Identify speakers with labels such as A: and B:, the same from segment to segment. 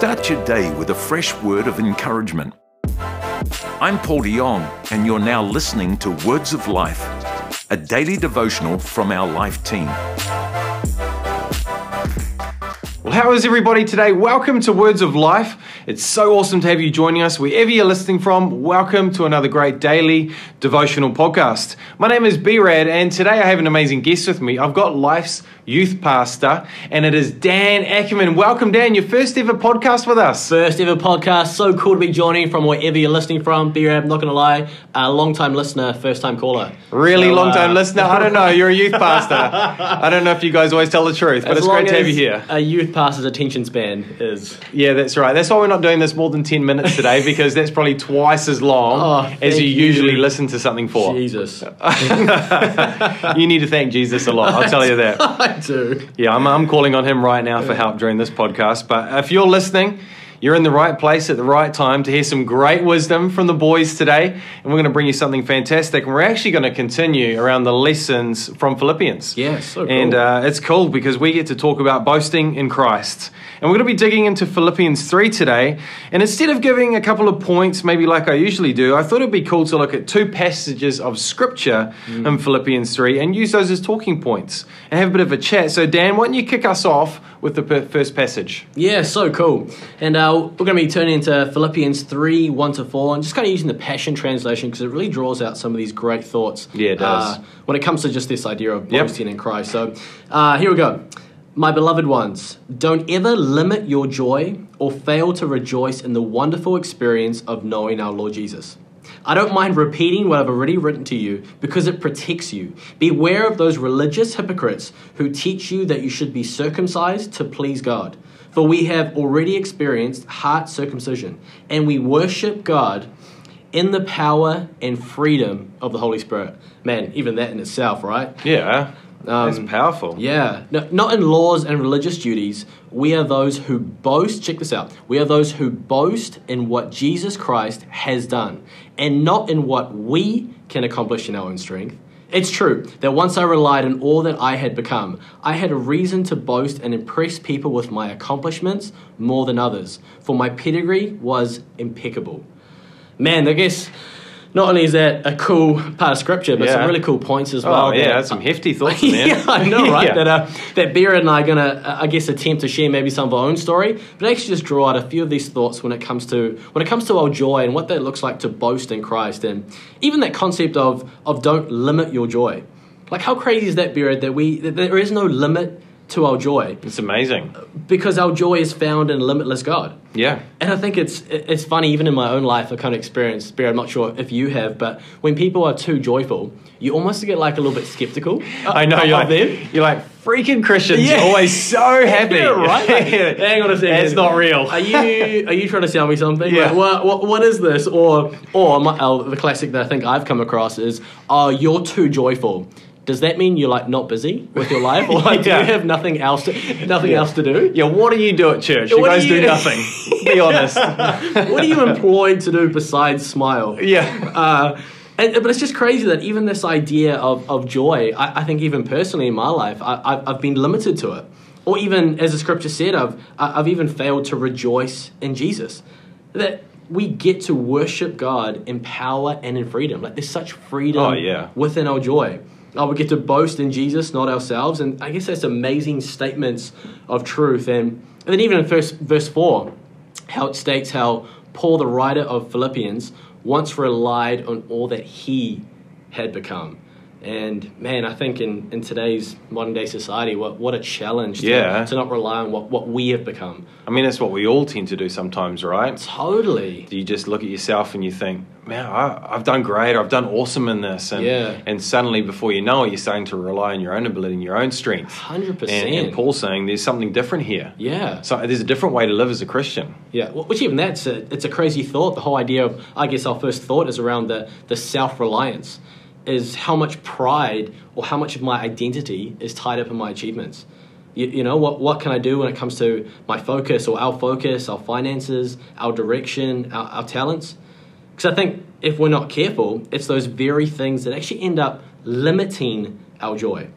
A: Start your day with a fresh word of encouragement. I'm Paul de Jong, and you're now listening to Words of Life, a daily devotional from our life team.
B: Well, how is everybody today? Welcome to Words of Life. It's so awesome to have you joining us wherever you're listening from. Welcome to another great daily devotional podcast. My name is B Rad, and today I have an amazing guest with me. I've got Life's youth pastor, and it is Dan Ackerman. Welcome, Dan, your first ever podcast with us.
C: First ever podcast. So cool to be joining from wherever you're listening from. B Rad, not going to lie, a long time listener, first time caller.
B: Really
C: So,
B: long time
C: uh,
B: listener. I don't know. You're a youth pastor. I don't know if you guys always tell the truth, but it's great to have you here.
C: A youth pastor's attention span is.
B: Yeah, that's right. That's why we're not doing this more than 10 minutes today because that's probably twice as long
C: Oh,
B: as
C: thank
B: you usually listen to something for.
C: Jesus.
B: you need to thank Jesus a lot, I'll tell you that.
C: I do.
B: Yeah, I'm, I'm calling on him right now for help during this podcast. But if you're listening, you're in the right place at the right time to hear some great wisdom from the boys today. And we're going to bring you something fantastic. And we're actually going to continue around the lessons from Philippians.
C: Yeah, so cool.
B: And uh, it's cool because we get to talk about boasting in Christ. And we're going to be digging into Philippians 3 today. And instead of giving a couple of points, maybe like I usually do, I thought it'd be cool to look at two passages of scripture
C: Mm.
B: in Philippians 3 and use those as talking points and have a bit of a chat. So, Dan, why don't you kick us off with the per- first passage?
C: Yeah, so cool. And uh, we're going to be turning into Philippians 3 1 to 4 and just kind of using the Passion Translation because it really draws out some of these great thoughts.
B: Yeah, it does.
C: Uh, when it comes to just this idea of
B: Yep.
C: boasting in Christ. So uh, here we go. My beloved ones, don't ever limit your joy or fail to rejoice in the wonderful experience of knowing our Lord Jesus. I don't mind repeating what I've already written to you because it protects you. Beware of those religious hypocrites who teach you that you should be circumcised to please God. For we have already experienced heart circumcision, and we worship God in the power and freedom of the Holy Spirit. Man, even that in itself, right?
B: Yeah,
C: Um,
B: that's powerful.
C: Yeah, no, not in laws and religious duties. We are those who boast. Check this out. We are those who boast in what Jesus Christ has done, and not in what we can accomplish in our own strength. It's true that once I relied on all that I had become, I had a reason to boast and impress people with my accomplishments more than others, for my pedigree was impeccable. Man, I guess not only is that a cool part of scripture, but some really cool points as well.
B: Oh, yeah,
C: that-
B: some hefty thoughts in there.
C: yeah, I know, right?
B: Yeah.
C: That uh, that Beer and I are gonna, uh, I guess, attempt to share maybe some of our own story, but actually just draw out a few of these thoughts when it comes to when it comes to our joy and what that looks like to boast in Christ, and even that concept of of don't limit your joy. Like, how crazy is that, Beer? That we that there is no limit to our joy
B: It's amazing.
C: because our joy is found in a limitless God.
B: Yeah.
C: And I think it's it's funny, even in my own life, I kind of experienced. Bear, I'm not sure if you have, but when people are too joyful, you almost get like a little bit skeptical.
B: I know you're like,
C: them.
B: you're like freaking Christians.
C: Yeah.
B: Always so happy.
C: Yeah, right. Like, hang on a second.
B: It's not real.
C: Are you are you trying to sell me something?
B: Yeah.
C: Like, what, what what is this? Or or my, uh, the classic that I think I've come across is, oh, you're too joyful. Does that mean you're like not busy with your life, or like do you have nothing else to nothing else to do?
B: Yeah, what do you do at church? You
C: What do
B: guys do,
C: you-
B: nothing. Be honest.
C: what are you employed to do besides smile?
B: Yeah.
C: Uh, and, but it's just crazy that even this idea of, of joy, I, I think even personally in my life, I, I've, I've been limited to it. Or even, as the scripture said, I've, I've even failed to rejoice in Jesus. That we get to worship God in power and in freedom. Like there's such freedom
B: Oh, yeah.
C: within our joy. Oh, we get to boast in Jesus, not ourselves. And I guess that's amazing statements of truth. And, and then even in verse, verse 4, how it states how Paul, the writer of Philippians, once relied on all that he had become. And man, I think in, in today's modern day society, what, what a challenge to,
B: Yeah.
C: to not rely on what, what we have become.
B: I mean, that's what we all tend to do sometimes, right?
C: Totally.
B: You just look at yourself and you think, man, I, I've done great. I've done awesome in this. And,
C: Yeah.
B: and suddenly, before you know it, you're starting to rely on your own ability and your own strength.
C: 100%.
B: And, and Paul's saying there's something different here.
C: Yeah.
B: So there's a different way to live as a Christian.
C: Yeah, which even that's a, it's a crazy thought. The whole idea of, I guess, our first thought is around the, the self reliance, is how much pride or how much of my identity is tied up in my achievements. You, you know, what, what can I do when it comes to my focus or our focus, our finances, our direction, our, our talents? Because I think if we're not careful, it's those very things that actually end up limiting our joy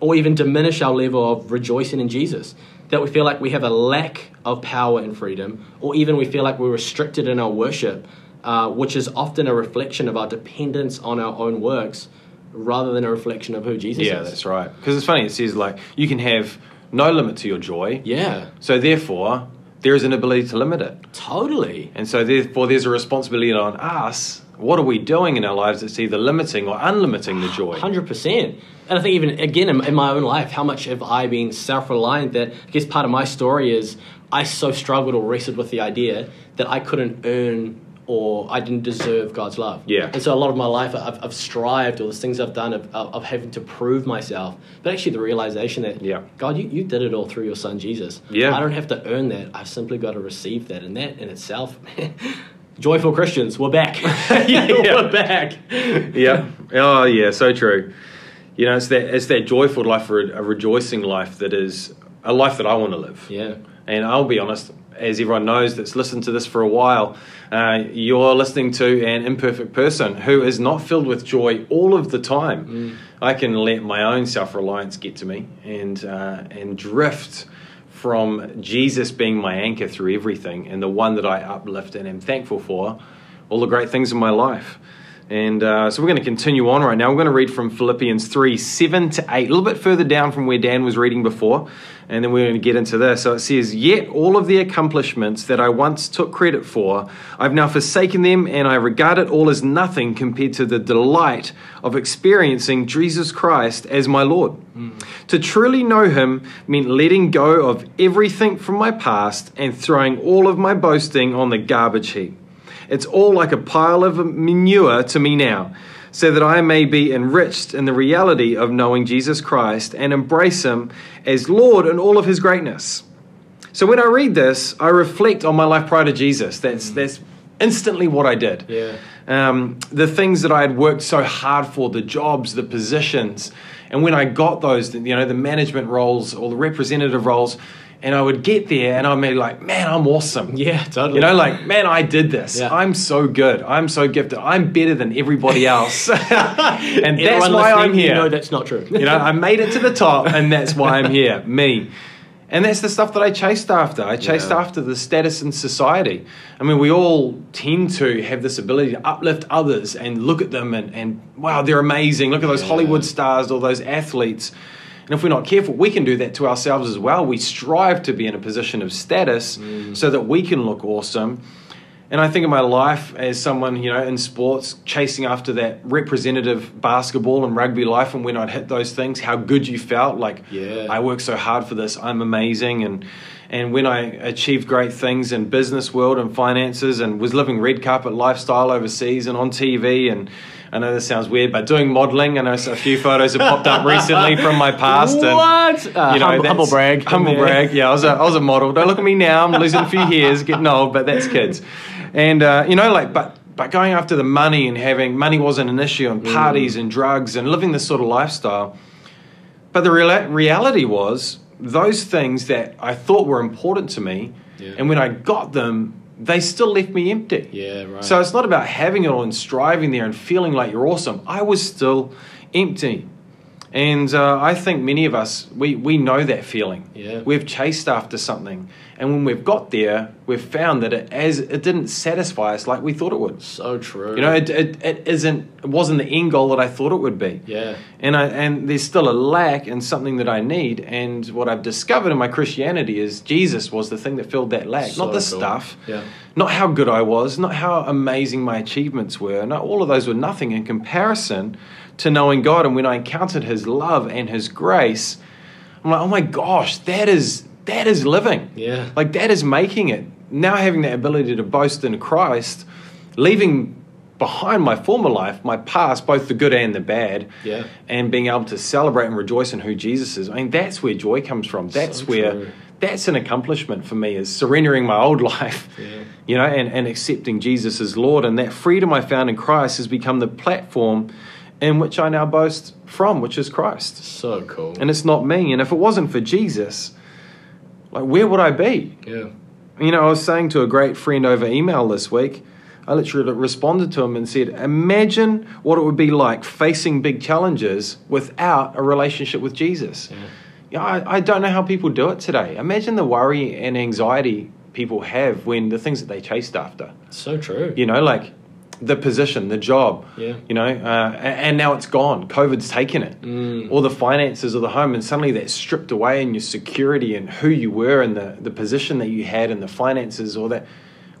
C: or even diminish our level of rejoicing in Jesus. that we feel like we have a lack of power and freedom, or even we feel like we're restricted in our worship, uh, which is often a reflection of our dependence on our own works rather than a reflection of who Jesus
B: Yeah,
C: is.
B: Yeah, that's right. Because it's funny, it says like you can have no limit to your joy.
C: Yeah,
B: So therefore, there is an ability to limit it.
C: totally.
B: And so therefore there's a responsibility on us. What are we doing in our lives that's either limiting or unlimiting the joy?
C: Hundred percent. And I think even again in, in my own life, how much have I been self-reliant? That I guess part of my story is I so struggled or wrestled with the idea that I couldn't earn or I didn't deserve God's love.
B: Yeah.
C: And so a lot of my life, I've, I've strived, or the things I've done of, of, of having to prove myself. But actually, the realization that
B: Yeah.
C: God, you, you did it all through your Son Jesus.
B: Yeah.
C: I don't have to earn that. I've simply got to receive that, and that in itself. Joyful Christians, we're back.
B: Yeah.
C: we're back.
B: yeah. Oh, yeah. So true. You know, it's that it's that joyful life, or a rejoicing life that is a life that I want to live.
C: Yeah.
B: And I'll be honest, as everyone knows that's listened to this for a while, uh, you're listening to an imperfect person who is not filled with joy all of the time. I can let my own self reliance get to me and uh, and drift from Jesus being my anchor through everything and the one that I uplift and am thankful for, all the great things in my life. And uh, so we're going to continue on right now. We're going to read from Philippians 3 7 to 8, a little bit further down from where Dan was reading before. And then we're going to get into this. So it says, Yet all of the accomplishments that I once took credit for, I've now forsaken them, and I regard it all as nothing compared to the delight of experiencing Jesus Christ as my Lord. To truly know Him meant letting go of everything from my past and throwing all of my boasting on the garbage heap. It's all like a pile of manure to me now, so that I may be enriched in the reality of knowing Jesus Christ and embrace Him as Lord in all of His greatness. So when I read this, I reflect on my life prior to Jesus. That's that's instantly what I did.
C: Yeah.
B: Um, the things that I had worked so hard for, the jobs, the positions, and when I got those, you know, the management roles or the representative roles, and I would get there and I'd be like, man, I'm awesome.
C: Yeah, totally.
B: You know, like, man, I did this.
C: Yeah.
B: I'm so good. I'm so gifted. I'm better than everybody else. and that's why I'm here.
C: You know that's not true.
B: You know, I made it to the top, and that's why I'm here. Me. And that's the stuff that I chased after. I chased
C: Yeah.
B: after the status in society. I mean, we all tend to have this ability to uplift others and look at them and, and wow, they're amazing. Look at those
C: Yeah.
B: Hollywood stars or those athletes. And if we're not careful, we can do that to ourselves as well. We strive to be in a position of status mm. so that we can look awesome. And I think of my life as someone, you know, in sports, chasing after that representative basketball and rugby life, and when I'd hit those things, how good you felt. Like,
C: Yeah.
B: I worked so hard for this. I'm amazing. And and when I achieved great things in business world and finances, and was living red carpet lifestyle overseas and on TV, and I know this sounds weird, but doing modeling. I know a few photos have popped up recently from my past. And,
C: What? Uh,
B: you know,
C: humble, humble brag.
B: Humble
C: Yeah.
B: brag. Yeah, I was a, I was a model. Don't look at me now. I'm losing a few hairs, getting old, but that's kids. And uh, you know, like, but but going after the money and having money wasn't an issue, and parties and drugs and living this sort of lifestyle. But the real, reality was those things that I thought were important to me,
C: Yeah.
B: and when I got them, they still left me empty.
C: Yeah, right.
B: So it's not about having it all and striving there and feeling like you're awesome. I was still empty. And uh, I think many of us, we, we know that feeling.
C: Yeah.
B: We've chased after something. And when we've got there, we've found that it, as, it didn't satisfy us like we thought it would.
C: so true.
B: You know, it, it, it, isn't, it wasn't the end goal that I thought it would be.
C: Yeah.
B: And, I, and there's still a lack in something that I need. And what I've discovered in my Christianity is Jesus was the thing that filled that lack,
C: So
B: not the
C: cool.
B: stuff,
C: Yeah.
B: not how good I was, not how amazing my achievements were. No, all of those were nothing in comparison to knowing God. And when I encountered His love and His grace, I'm like, oh my gosh, that is that is living.
C: Yeah.
B: Like that is making it. Now having that ability to boast in Christ, leaving behind my former life, my past, both the good and the bad,
C: Yeah.
B: and being able to celebrate and rejoice in who Jesus is. I mean, that's where joy comes from. That's
C: So
B: where that's an accomplishment for me is surrendering my old life,
C: Yeah.
B: you know, and, and accepting Jesus as Lord. And that freedom I found in Christ has become the platform in which I now boast from, which is Christ.
C: So cool.
B: And it's not me. And if it wasn't for Jesus, like where would I be?
C: yeah.
B: You know, I was saying to a great friend over email this week, I literally responded to him and said, Imagine what it would be like facing big challenges without a relationship with Jesus.
C: Yeah.
B: yeah, I, I don't know how people do it today. Imagine the worry and anxiety people have when the things that they chased after.
C: So true.
B: You know, like the position, the job.
C: Yeah.
B: You know, uh, and now it's gone. COVID's taken it.
C: Mm.
B: Or the finances of the home, and suddenly that's stripped away, and your security and who you were, and the the position that you had, and the finances, or that.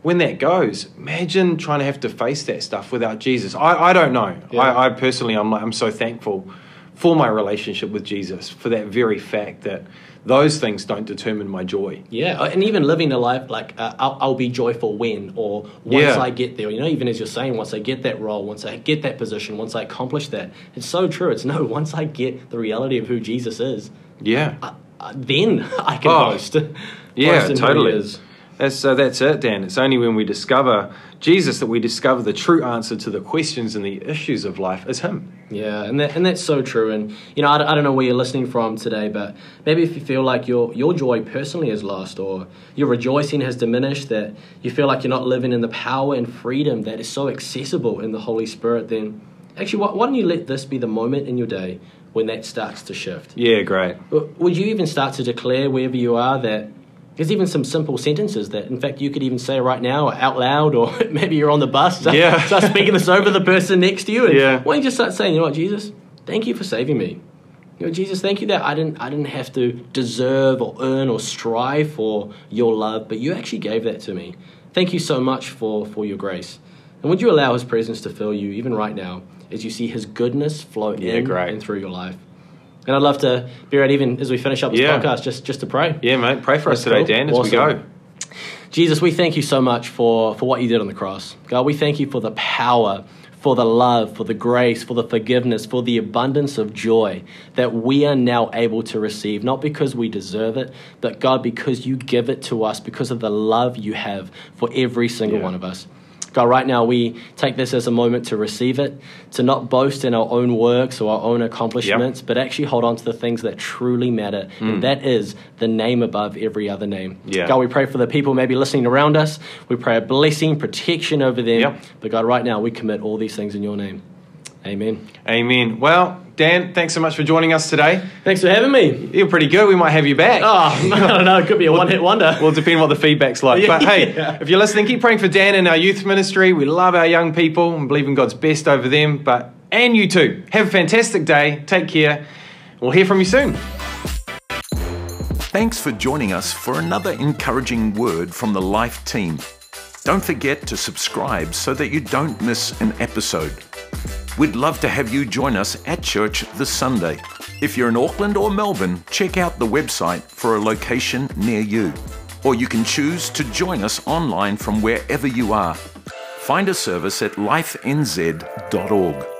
B: When that goes, imagine trying to have to face that stuff without Jesus. I, I don't know.
C: Yeah.
B: I, I personally, I'm I'm so thankful for my relationship with Jesus, for that very fact that those things don't determine my joy.
C: Yeah, uh, and even living a life like uh, I'll, I'll be joyful when or once
B: Yeah.
C: I get there. You know, even as you're saying, once I get that role, once I get that position, once I accomplish that, it's so true. It's no, once I get the reality of who Jesus is,
B: Yeah.
C: uh, uh, then I can
B: Oh,
C: boast.
B: Yeah,
C: Boast in who he
B: totally. So that's it, Dan. It's only when we discover Jesus that we discover the true answer to the questions and the issues of life is Him.
C: Yeah, and that, and that's so true. And you know, I, don't- I don't know where you're listening from today, but maybe if you feel like your your joy personally is lost, or your rejoicing has diminished, that you feel like you're not living in the power and freedom that is so accessible in the Holy Spirit, then actually, why, why don't you let this be the moment in your day when that starts to shift?
B: Yeah, great.
C: Would you even start to declare wherever you are that there's even some simple sentences that, in fact, you could even say right now out loud, or maybe you're on the bus, start,
B: Yeah.
C: start speaking this over the person next to you. And
B: Yeah.
C: Why don't you just start saying, you know what, Jesus, thank you for saving me. You know, Jesus, thank you that I didn't, I didn't have to deserve or earn or strive for your love, but you actually gave that to me. Thank you so much for, for your grace. And would you allow His presence to fill you even right now as you see His goodness flow
B: Yeah,
C: in
B: great.
C: and through your life? And I'd love to be right even as we finish up this
B: Yeah.
C: podcast, just just to pray.
B: Yeah, mate. Pray for us today,
C: cool.
B: Dan, as we go.
C: Jesus, we thank you so much for, for what you did on the cross. God, we thank you for the power, for the love, for the grace, for the forgiveness, for the abundance of joy that we are now able to receive, not because we deserve it, but God, because you give it to us, because of the love you have for every single
B: Yeah.
C: one of us. God, right now we take this as a moment to receive it, to not boast in our own works or our own accomplishments, but actually hold on to the things that truly matter. And that is the name above every other name.
B: Mm. Yeah.
C: God, we pray for the people maybe listening around us. We pray a blessing, protection over them.
B: Yep.
C: But God, right now we commit all these things in your name. Amen.
B: Amen. Well, Dan, thanks so much for joining us today.
C: Thanks for having me.
B: You're pretty good. We might have you back.
C: Oh, I don't know. It could be a one hit wonder.
B: Well, depending what the feedback's like.
C: Yeah.
B: But hey, if you're listening, keep praying for Dan and our youth ministry. We love our young people and believe in God's best over them. But and you too. Have a fantastic day. Take care. We'll hear from you soon.
A: Thanks for joining us for another encouraging word from the Life team. Don't forget to subscribe so that you don't miss an episode. We'd love to have you join us at church this Sunday. If you're in Auckland or Melbourne, check out the website for a location near you. Or you can choose to join us online from wherever you are. Find a service at lifenz.org.